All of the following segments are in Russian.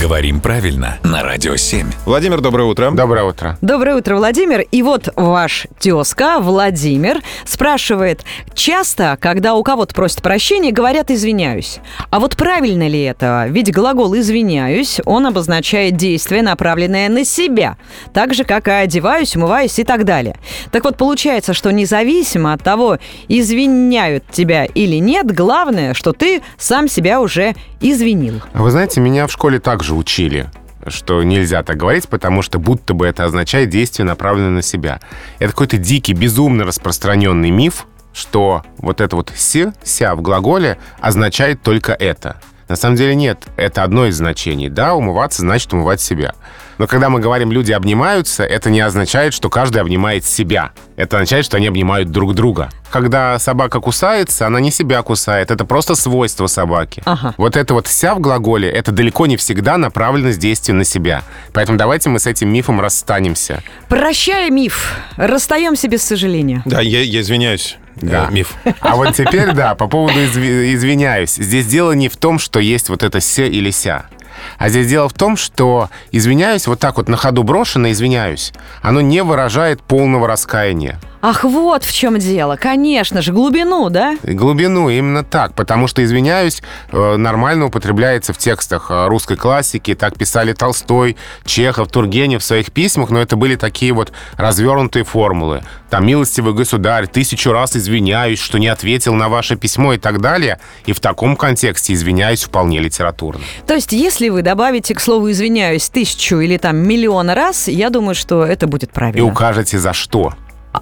Говорим правильно на Радио 7. Владимир, доброе утро. Доброе утро. Доброе утро, Владимир. И вот ваш тезка Владимир спрашивает, часто, когда у кого-то просят прощения, говорят «извиняюсь». А вот правильно ли это? Ведь глагол «извиняюсь», он обозначает действие, направленное на себя. Так же, как и «одеваюсь», «умываюсь» и так далее. Так вот, получается, что независимо от того, извиняют тебя или нет, главное, что ты сам себя уже извинил. А Вы знаете, меня в школе также учили что нельзя так говорить, потому что будто бы это означает действие, направленное на себя. Это какой-то дикий, безумно распространенный миф, что вот это вот «с», «ся» в глаголе означает только это. На самом деле нет, это одно из значений. Да, умываться значит умывать себя. Но когда мы говорим «люди обнимаются», это не означает, что каждый обнимает себя. Это означает, что они обнимают друг друга. Когда собака кусается, она не себя кусает. Это просто свойство собаки. Ага. Вот это вот «ся» в глаголе, это далеко не всегда направленность действия на себя. Поэтому давайте мы с этим мифом расстанемся. Прощая миф, расстаемся без сожаления. Да, я, я извиняюсь. Да. Э, миф. А вот теперь, да, по поводу изви- извиняюсь. Здесь дело не в том, что есть вот это «се» или «ся». А здесь дело в том, что извиняюсь, вот так вот на ходу брошено, извиняюсь, оно не выражает полного раскаяния. Ах, вот в чем дело. Конечно же, глубину, да? Глубину именно так, потому что извиняюсь э, нормально употребляется в текстах э, русской классики. Так писали Толстой, Чехов, Тургенев в своих письмах, но это были такие вот развернутые формулы. Там «Милостивый государь, тысячу раз извиняюсь, что не ответил на ваше письмо» и так далее. И в таком контексте извиняюсь вполне литературно. То есть, если вы добавите к слову «извиняюсь» тысячу или там миллион раз, я думаю, что это будет И правильно. укажете за что.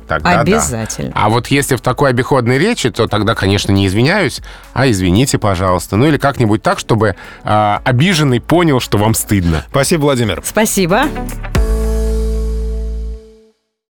Тогда да. Обязательно. А вот если в такой обиходной речи, то тогда, конечно, не извиняюсь, а извините, пожалуйста. Ну или как-нибудь так, чтобы а, обиженный понял, что вам стыдно. Спасибо, Владимир. Спасибо.